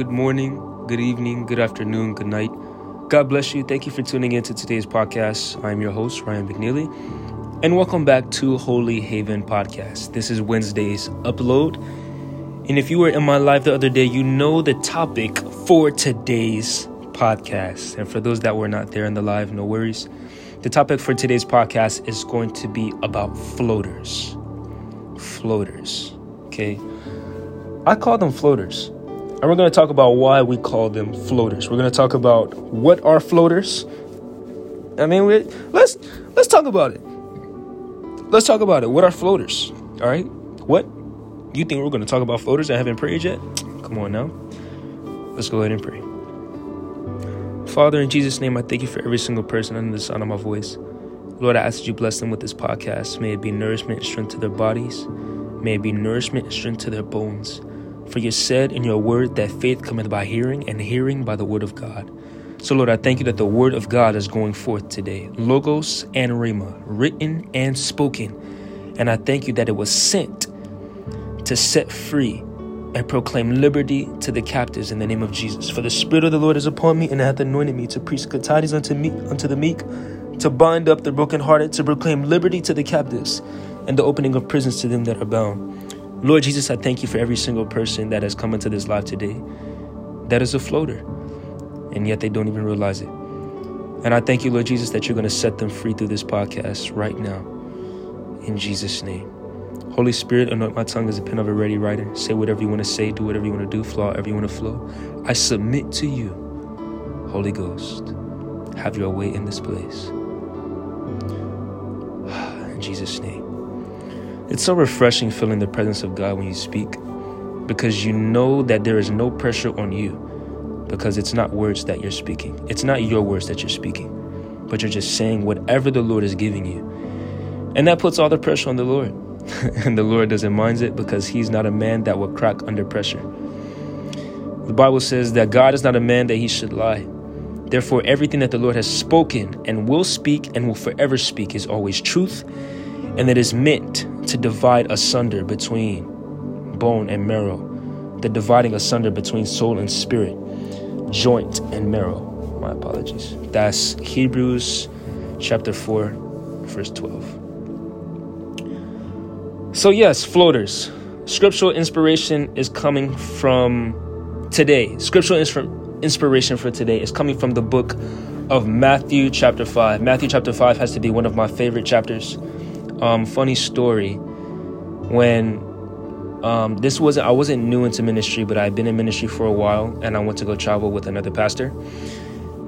good morning, good evening, good afternoon, good night. God bless you. Thank you for tuning in to today's podcast. I'm your host, Ryan McNeely, and welcome back to Holy Haven Podcast. This is Wednesday's upload. And if you were in my live the other day, you know the topic for today's podcast. And for those that were not there in the live, no worries. The topic for today's podcast is going to be about floaters. Floaters. Okay. I call them floaters. And we're going to talk about why we call them floaters. We're going to talk about what are floaters. I mean, we, let's let's talk about it. Let's talk about it. What are floaters? All right. What? You think we're going to talk about floaters that haven't prayed yet? Come on now. Let's go ahead and pray. Father, in Jesus' name, I thank you for every single person under the sound of my voice. Lord, I ask that you bless them with this podcast. May it be nourishment and strength to their bodies. May it be nourishment and strength to their bones. For you said in your word that faith cometh by hearing, and hearing by the word of God. So, Lord, I thank you that the word of God is going forth today Logos and Rhema, written and spoken. And I thank you that it was sent to set free and proclaim liberty to the captives in the name of Jesus. For the Spirit of the Lord is upon me, and hath anointed me to preach good tidings unto me, unto the meek, to bind up the brokenhearted, to proclaim liberty to the captives, and the opening of prisons to them that are bound Lord Jesus, I thank you for every single person that has come into this life today that is a floater, and yet they don't even realize it. And I thank you, Lord Jesus, that you're going to set them free through this podcast right now. In Jesus' name. Holy Spirit, anoint my tongue as a pen of a ready writer. Say whatever you want to say, do whatever you want to do, flow however you want to flow. I submit to you, Holy Ghost. Have your way in this place. In Jesus' name. It's so refreshing feeling the presence of God when you speak because you know that there is no pressure on you because it's not words that you're speaking. It's not your words that you're speaking, but you're just saying whatever the Lord is giving you. And that puts all the pressure on the Lord. and the Lord doesn't mind it because he's not a man that will crack under pressure. The Bible says that God is not a man that he should lie. Therefore, everything that the Lord has spoken and will speak and will forever speak is always truth and it is meant to divide asunder between bone and marrow, the dividing asunder between soul and spirit, joint and marrow. My apologies. That's Hebrews chapter 4, verse 12. So, yes, floaters. Scriptural inspiration is coming from today. Scriptural inspiration for today is coming from the book of Matthew chapter 5. Matthew chapter 5 has to be one of my favorite chapters um, funny story when um, this wasn't I wasn't new into ministry, but I'd been in ministry for a while, and I went to go travel with another pastor,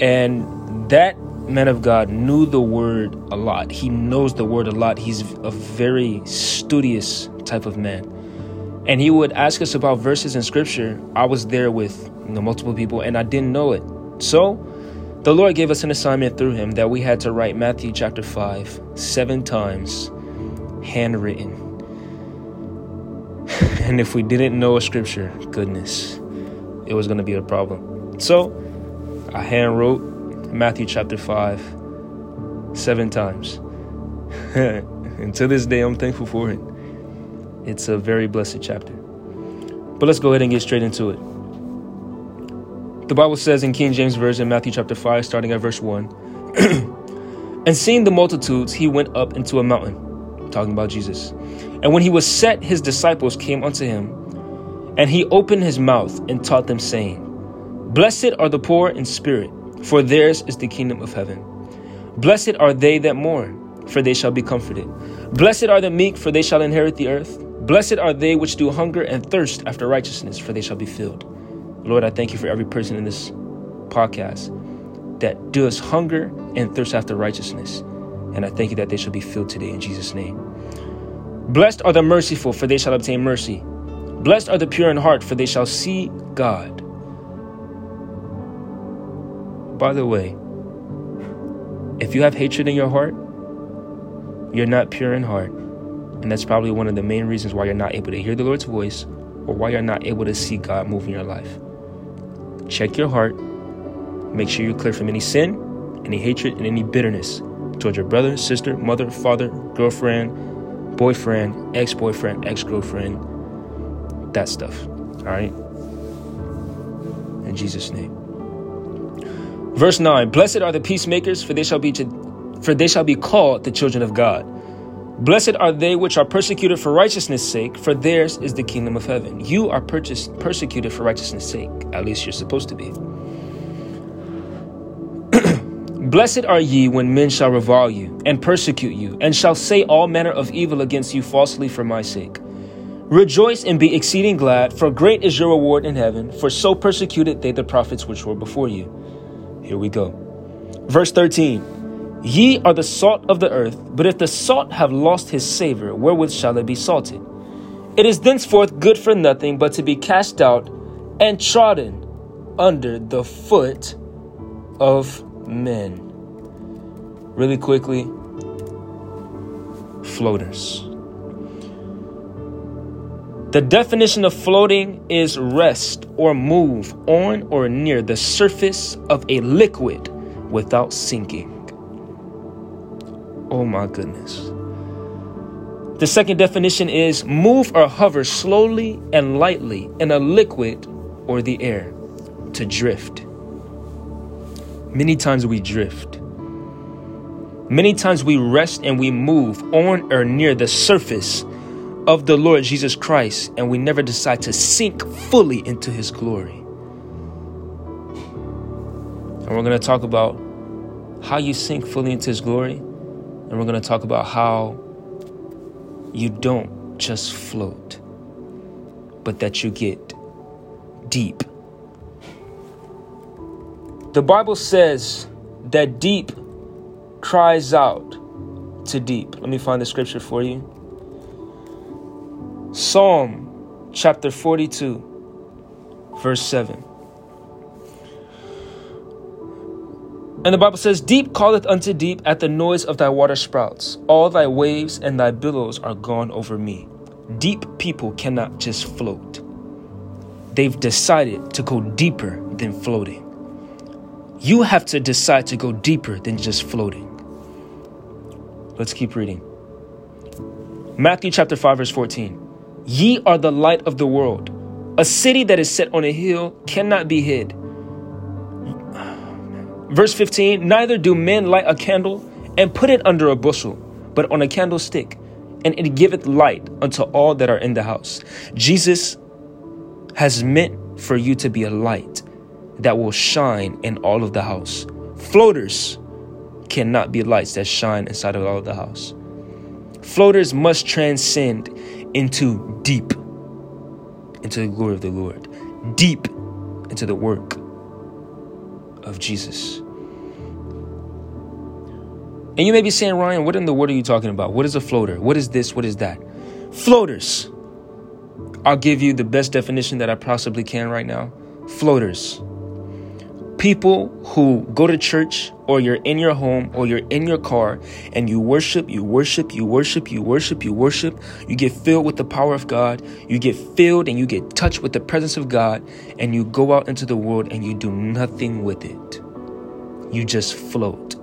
and that man of God knew the word a lot. He knows the word a lot. He's a very studious type of man, and he would ask us about verses in scripture. I was there with you know, multiple people, and I didn't know it, so the Lord gave us an assignment through him that we had to write Matthew chapter five seven times handwritten. and if we didn't know a scripture, goodness, it was going to be a problem. So I hand wrote Matthew chapter 5 seven times. and to this day, I'm thankful for it. It's a very blessed chapter. But let's go ahead and get straight into it. The Bible says in King James Version, Matthew chapter 5, starting at verse 1 And seeing the multitudes, he went up into a mountain talking about Jesus. And when he was set, his disciples came unto him, and he opened his mouth and taught them, saying, Blessed are the poor in spirit, for theirs is the kingdom of heaven. Blessed are they that mourn, for they shall be comforted. Blessed are the meek, for they shall inherit the earth. Blessed are they which do hunger and thirst after righteousness, for they shall be filled. Lord, I thank you for every person in this podcast that does hunger and thirst after righteousness. And I thank you that they shall be filled today in Jesus' name. Blessed are the merciful, for they shall obtain mercy. Blessed are the pure in heart, for they shall see God. By the way, if you have hatred in your heart, you're not pure in heart. And that's probably one of the main reasons why you're not able to hear the Lord's voice or why you're not able to see God move in your life. Check your heart. Make sure you're clear from any sin, any hatred, and any bitterness towards your brother, sister, mother, father, girlfriend, boyfriend, ex boyfriend, ex girlfriend, that stuff. All right. In Jesus' name. Verse 9 Blessed are the peacemakers, for they shall be, for they shall be called the children of God. Blessed are they which are persecuted for righteousness' sake, for theirs is the kingdom of heaven. You are purchased, persecuted for righteousness' sake. At least you're supposed to be. Blessed are ye when men shall revile you, and persecute you, and shall say all manner of evil against you falsely for my sake. Rejoice and be exceeding glad, for great is your reward in heaven, for so persecuted they the prophets which were before you. Here we go. Verse 13. Ye are the salt of the earth, but if the salt have lost his savor, wherewith shall it be salted? It is thenceforth good for nothing but to be cast out and trodden under the foot of men. Really quickly, floaters. The definition of floating is rest or move on or near the surface of a liquid without sinking. Oh my goodness. The second definition is move or hover slowly and lightly in a liquid or the air to drift. Many times we drift. Many times we rest and we move on or near the surface of the Lord Jesus Christ and we never decide to sink fully into his glory. And we're going to talk about how you sink fully into his glory and we're going to talk about how you don't just float, but that you get deep. The Bible says that deep cries out to deep. Let me find the scripture for you. Psalm chapter 42, verse 7. And the Bible says, Deep calleth unto deep at the noise of thy water sprouts. All thy waves and thy billows are gone over me. Deep people cannot just float, they've decided to go deeper than floating. You have to decide to go deeper than just floating. Let's keep reading. Matthew chapter 5, verse 14. Ye are the light of the world. A city that is set on a hill cannot be hid. Verse 15 Neither do men light a candle and put it under a bushel, but on a candlestick, and it giveth light unto all that are in the house. Jesus has meant for you to be a light that will shine in all of the house. Floaters cannot be lights that shine inside of all of the house. Floaters must transcend into deep, into the glory of the Lord, deep into the work of Jesus. And you may be saying, Ryan, what in the world are you talking about? What is a floater? What is this? What is that? Floaters. I'll give you the best definition that I possibly can right now. Floaters. People who go to church or you're in your home or you're in your car and you worship, you worship, you worship, you worship, you worship. You get filled with the power of God. You get filled and you get touched with the presence of God and you go out into the world and you do nothing with it. You just float.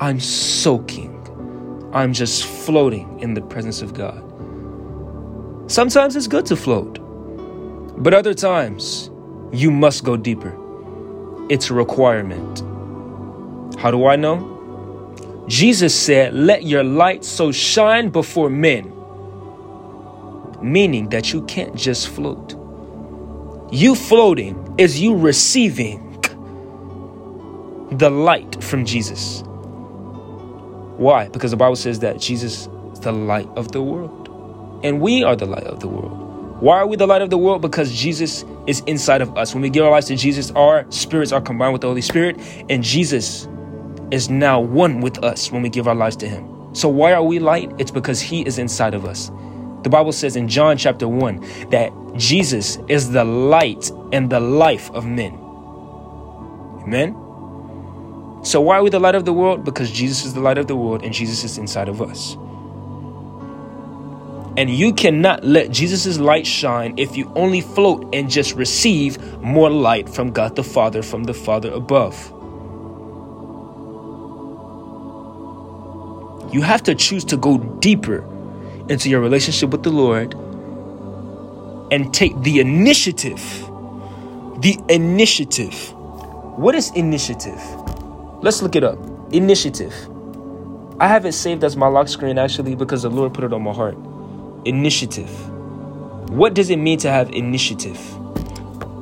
I'm soaking. I'm just floating in the presence of God. Sometimes it's good to float, but other times you must go deeper. It's a requirement. How do I know? Jesus said, Let your light so shine before men, meaning that you can't just float. You floating is you receiving the light from Jesus. Why? Because the Bible says that Jesus is the light of the world. And we are the light of the world. Why are we the light of the world? Because Jesus is inside of us. When we give our lives to Jesus, our spirits are combined with the Holy Spirit, and Jesus is now one with us when we give our lives to Him. So, why are we light? It's because He is inside of us. The Bible says in John chapter 1 that Jesus is the light and the life of men. Amen? So, why are we the light of the world? Because Jesus is the light of the world and Jesus is inside of us. And you cannot let Jesus' light shine if you only float and just receive more light from God the Father, from the Father above. You have to choose to go deeper into your relationship with the Lord and take the initiative, the initiative. What is initiative? Let's look it up. Initiative. I have it saved as my lock screen actually because the Lord put it on my heart. Initiative. What does it mean to have initiative?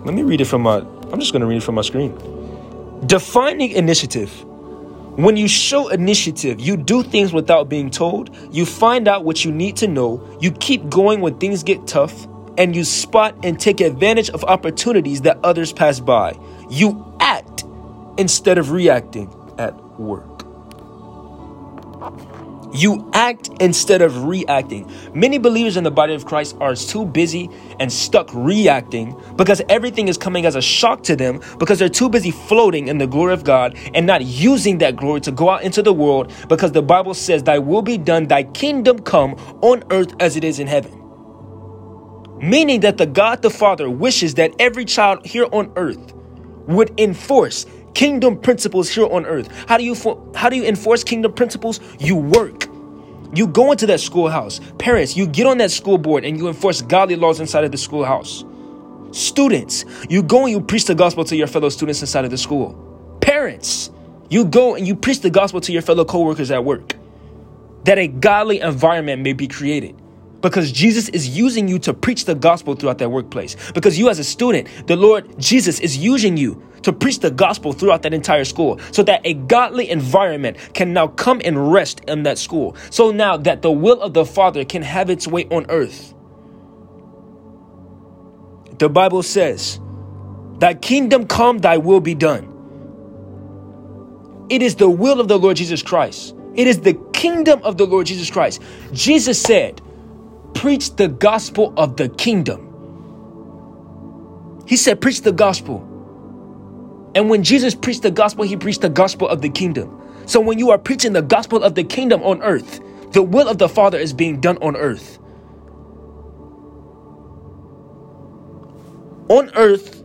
Let me read it from my I'm just going to read it from my screen. Defining initiative. When you show initiative, you do things without being told, you find out what you need to know, you keep going when things get tough, and you spot and take advantage of opportunities that others pass by. You act instead of reacting at work. You act instead of reacting. Many believers in the body of Christ are too busy and stuck reacting because everything is coming as a shock to them because they're too busy floating in the glory of God and not using that glory to go out into the world because the Bible says, Thy will be done, thy kingdom come on earth as it is in heaven. Meaning that the God the Father wishes that every child here on earth would enforce kingdom principles here on earth. How do you how do you enforce kingdom principles? You work. You go into that schoolhouse. Parents, you get on that school board and you enforce godly laws inside of the schoolhouse. Students, you go and you preach the gospel to your fellow students inside of the school. Parents, you go and you preach the gospel to your fellow coworkers at work. That a godly environment may be created because Jesus is using you to preach the gospel throughout that workplace. Because you, as a student, the Lord Jesus is using you to preach the gospel throughout that entire school so that a godly environment can now come and rest in that school. So now that the will of the Father can have its way on earth. The Bible says, Thy kingdom come, thy will be done. It is the will of the Lord Jesus Christ. It is the kingdom of the Lord Jesus Christ. Jesus said, Preach the gospel of the kingdom. He said, Preach the gospel. And when Jesus preached the gospel, he preached the gospel of the kingdom. So when you are preaching the gospel of the kingdom on earth, the will of the Father is being done on earth. On earth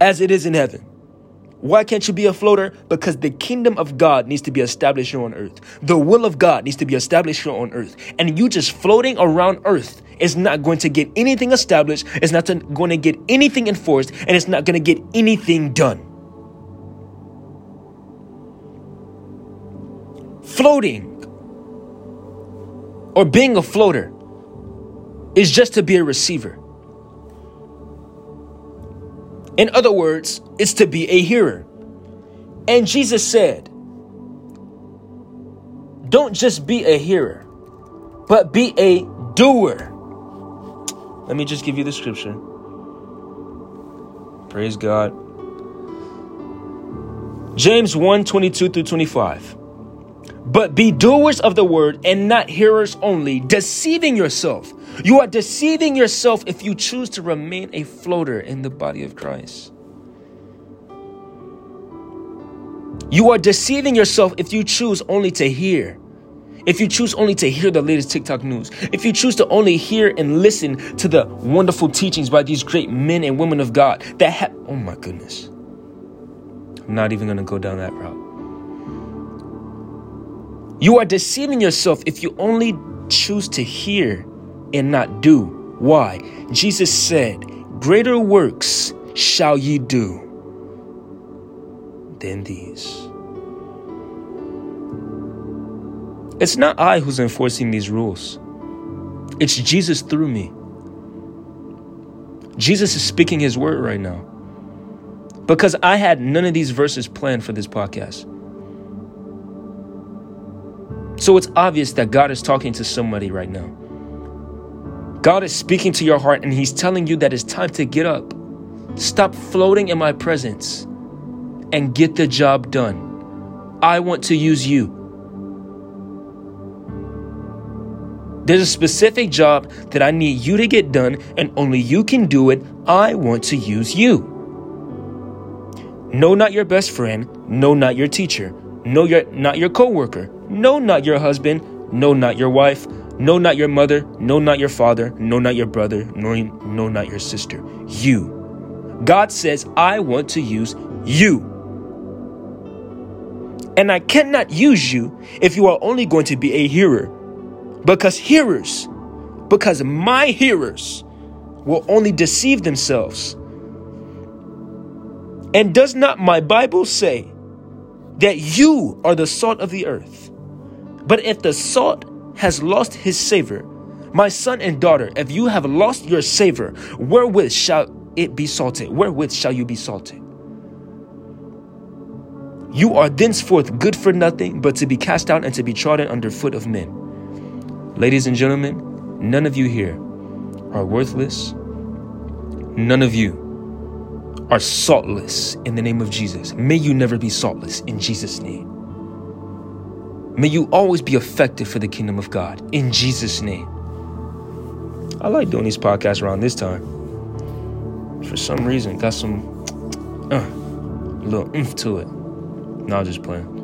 as it is in heaven. Why can't you be a floater? Because the kingdom of God needs to be established here on earth. The will of God needs to be established here on earth. And you just floating around earth is not going to get anything established, it's not going to get anything enforced, and it's not going to get anything done. Floating or being a floater is just to be a receiver. In other words, it's to be a hearer. And Jesus said, Don't just be a hearer, but be a doer. Let me just give you the scripture. Praise God. James 1 22 through 25. But be doers of the word and not hearers only, deceiving yourself. You are deceiving yourself if you choose to remain a floater in the body of Christ. You are deceiving yourself if you choose only to hear. If you choose only to hear the latest TikTok news, if you choose to only hear and listen to the wonderful teachings by these great men and women of God that have, oh my goodness. I'm not even going to go down that route. You are deceiving yourself if you only choose to hear and not do. Why? Jesus said, Greater works shall ye do than these. It's not I who's enforcing these rules, it's Jesus through me. Jesus is speaking his word right now. Because I had none of these verses planned for this podcast. So it's obvious that God is talking to somebody right now. God is speaking to your heart and He's telling you that it's time to get up. Stop floating in my presence and get the job done. I want to use you. There's a specific job that I need you to get done, and only you can do it. I want to use you. No, not your best friend. No, not your teacher. No, your, not your coworker. No, not your husband. No, not your wife. No, not your mother. No, not your father. No, not your brother. No, no, not your sister. You. God says, I want to use you. And I cannot use you if you are only going to be a hearer. Because hearers, because my hearers will only deceive themselves. And does not my Bible say that you are the salt of the earth? But if the salt has lost his savor, my son and daughter, if you have lost your savor, wherewith shall it be salted? Wherewith shall you be salted? You are thenceforth good for nothing but to be cast out and to be trodden under foot of men. Ladies and gentlemen, none of you here are worthless. None of you are saltless in the name of Jesus. May you never be saltless in Jesus' name. May you always be effective for the kingdom of God in Jesus' name. I like doing these podcasts around this time. For some reason, got some uh, little oomph to it. No, I'm just playing.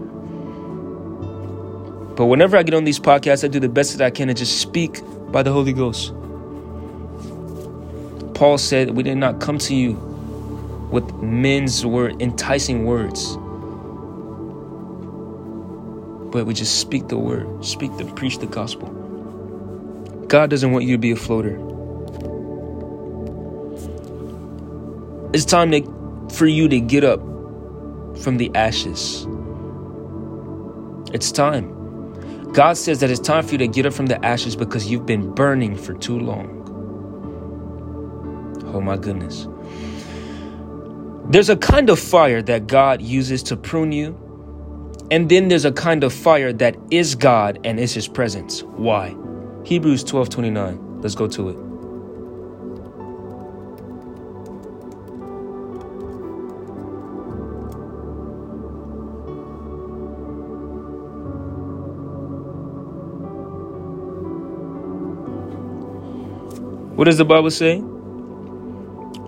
But whenever I get on these podcasts, I do the best that I can to just speak by the Holy Ghost. Paul said, We did not come to you with men's word, enticing words, but we just speak the word, speak the preach the gospel. God doesn't want you to be a floater. It's time to, for you to get up from the ashes. It's time. God says that it's time for you to get up from the ashes because you've been burning for too long. Oh my goodness. There's a kind of fire that God uses to prune you, and then there's a kind of fire that is God and is His presence. Why? Hebrews 12 29. Let's go to it. What does the Bible say?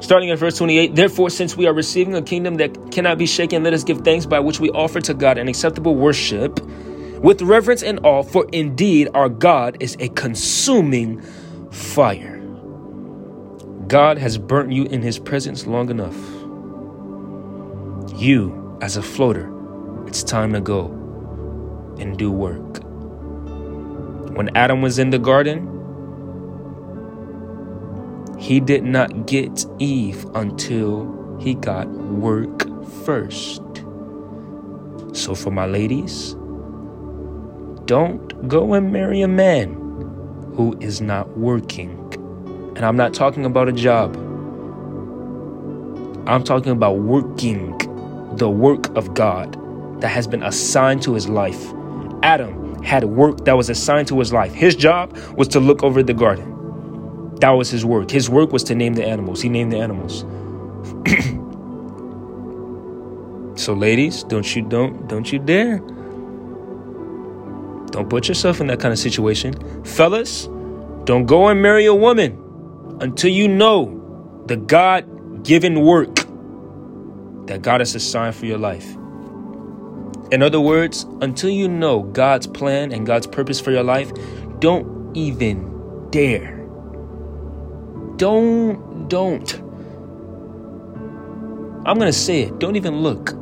Starting at verse 28, therefore, since we are receiving a kingdom that cannot be shaken, let us give thanks by which we offer to God an acceptable worship with reverence and awe, for indeed our God is a consuming fire. God has burnt you in his presence long enough. You, as a floater, it's time to go and do work. When Adam was in the garden, he did not get Eve until he got work first. So, for my ladies, don't go and marry a man who is not working. And I'm not talking about a job, I'm talking about working the work of God that has been assigned to his life. Adam had work that was assigned to his life. His job was to look over the garden. That was his work. His work was to name the animals. He named the animals. so ladies, don't you don't don't you dare. Don't put yourself in that kind of situation. Fellas, don't go and marry a woman until you know the God-given work that God has assigned for your life. In other words, until you know God's plan and God's purpose for your life, don't even dare don't, don't. I'm going to say it. Don't even look.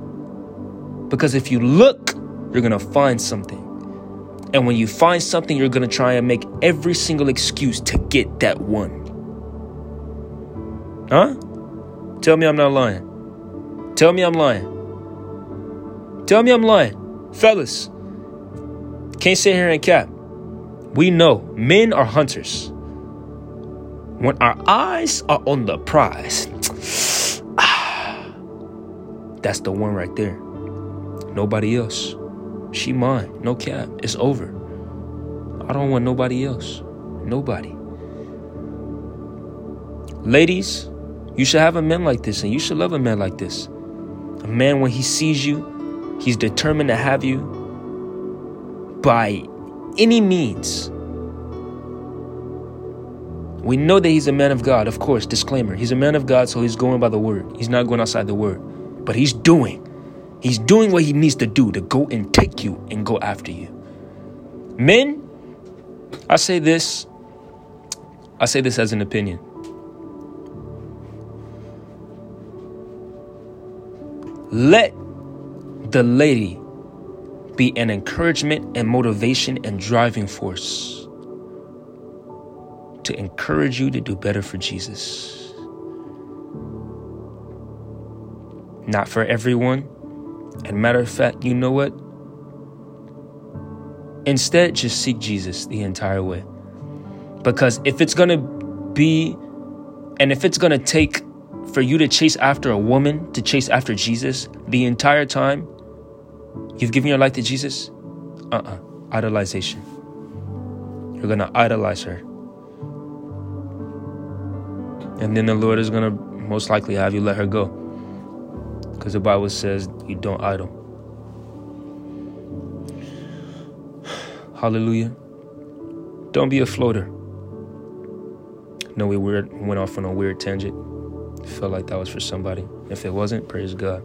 Because if you look, you're going to find something. And when you find something, you're going to try and make every single excuse to get that one. Huh? Tell me I'm not lying. Tell me I'm lying. Tell me I'm lying. Fellas, can't sit here and cap. We know men are hunters. When our eyes are on the prize, ah, that's the one right there. Nobody else. She mine. No cap. It's over. I don't want nobody else. Nobody. Ladies, you should have a man like this and you should love a man like this. A man, when he sees you, he's determined to have you by any means. We know that he's a man of God, of course, disclaimer. He's a man of God, so he's going by the word. He's not going outside the word. But he's doing. He's doing what he needs to do to go and take you and go after you. Men, I say this, I say this as an opinion. Let the lady be an encouragement and motivation and driving force to encourage you to do better for Jesus. not for everyone. And matter of fact, you know what? Instead, just seek Jesus the entire way. Because if it's going to be, and if it's going to take for you to chase after a woman, to chase after Jesus the entire time you've given your life to Jesus, uh uh-uh. uh, idolization. You're going to idolize her. And then the Lord is going to most likely have you let her go. Because the Bible says you don't idle. Hallelujah. Don't be a floater. No, we weird, went off on a weird tangent. Felt like that was for somebody. If it wasn't, praise God.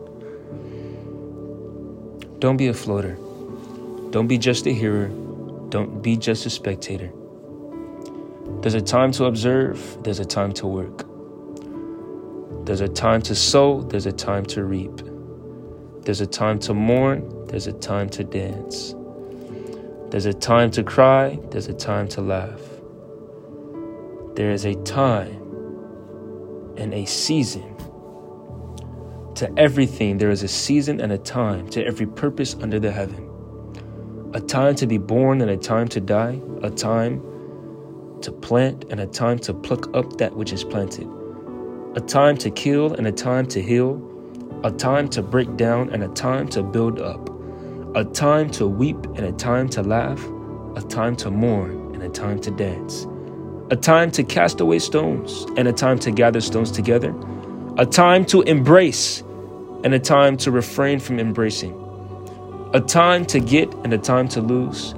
Don't be a floater. Don't be just a hearer. Don't be just a spectator. There's a time to observe, there's a time to work. There's a time to sow, there's a time to reap. There's a time to mourn, there's a time to dance. There's a time to cry, there's a time to laugh. There is a time and a season. To everything, there is a season and a time to every purpose under the heaven. A time to be born and a time to die, a time to plant and a time to pluck up that which is planted, a time to kill and a time to heal, a time to break down and a time to build up, a time to weep and a time to laugh, a time to mourn and a time to dance, a time to cast away stones and a time to gather stones together, a time to embrace and a time to refrain from embracing, a time to get and a time to lose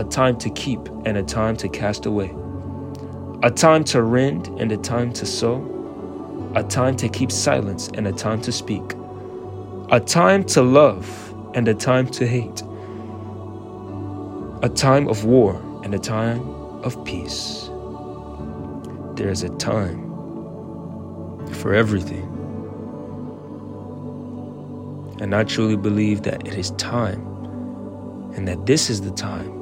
a time to keep and a time to cast away, a time to rend and a time to sow, a time to keep silence and a time to speak, a time to love and a time to hate, a time of war and a time of peace. There is a time for everything. And I truly believe that it is time and that this is the time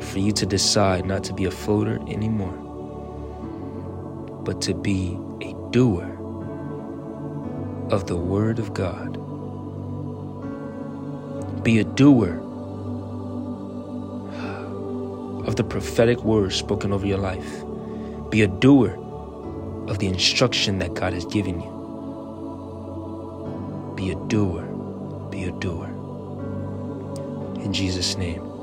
for you to decide not to be a floater anymore, but to be a doer of the Word of God. Be a doer of the prophetic words spoken over your life. Be a doer of the instruction that God has given you. Be a doer. Be a doer. In Jesus' name.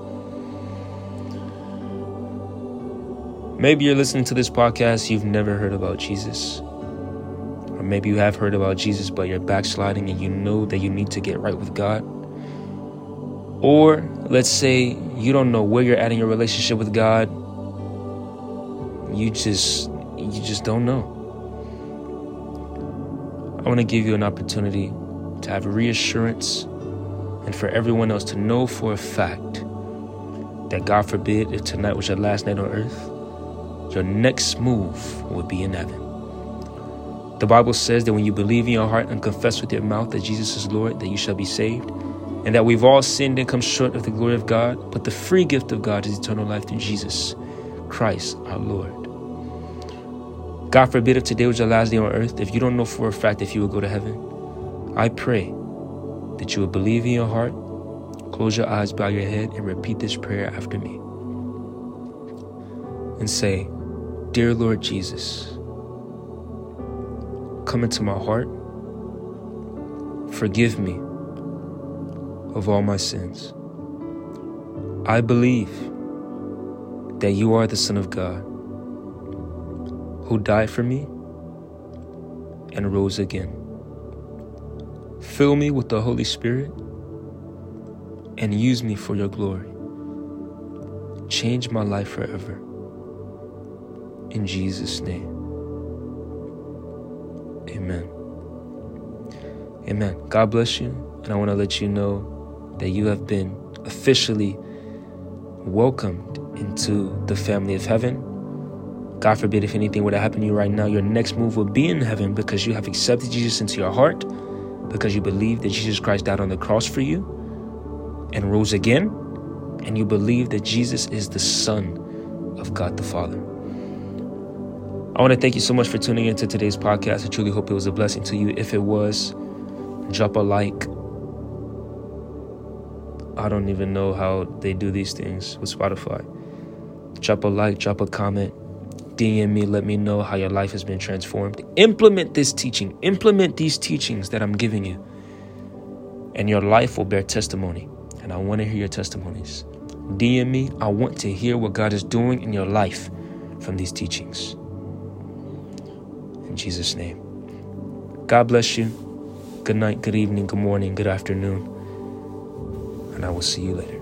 Maybe you're listening to this podcast, you've never heard about Jesus. Or maybe you have heard about Jesus, but you're backsliding and you know that you need to get right with God. Or let's say you don't know where you're at in your relationship with God. You just you just don't know. I want to give you an opportunity to have reassurance and for everyone else to know for a fact that God forbid if tonight was your last night on earth, your next move will be in heaven. The Bible says that when you believe in your heart and confess with your mouth that Jesus is Lord, that you shall be saved, and that we've all sinned and come short of the glory of God, but the free gift of God is eternal life through Jesus Christ our Lord. God forbid if today was your last day on earth, if you don't know for a fact if you will go to heaven, I pray that you will believe in your heart, close your eyes, bow your head, and repeat this prayer after me. And say, Dear Lord Jesus, come into my heart. Forgive me of all my sins. I believe that you are the Son of God who died for me and rose again. Fill me with the Holy Spirit and use me for your glory. Change my life forever in Jesus' name. Amen. Amen. God bless you. And I want to let you know that you have been officially welcomed into the family of heaven. God forbid if anything were to happen to you right now, your next move will be in heaven because you have accepted Jesus into your heart, because you believe that Jesus Christ died on the cross for you and rose again, and you believe that Jesus is the Son of God the Father. I want to thank you so much for tuning into today's podcast. I truly hope it was a blessing to you. If it was, drop a like. I don't even know how they do these things with Spotify. Drop a like, drop a comment, DM me, let me know how your life has been transformed. Implement this teaching, implement these teachings that I'm giving you, and your life will bear testimony. And I want to hear your testimonies. DM me. I want to hear what God is doing in your life from these teachings. In Jesus' name. God bless you. Good night, good evening, good morning, good afternoon. And I will see you later.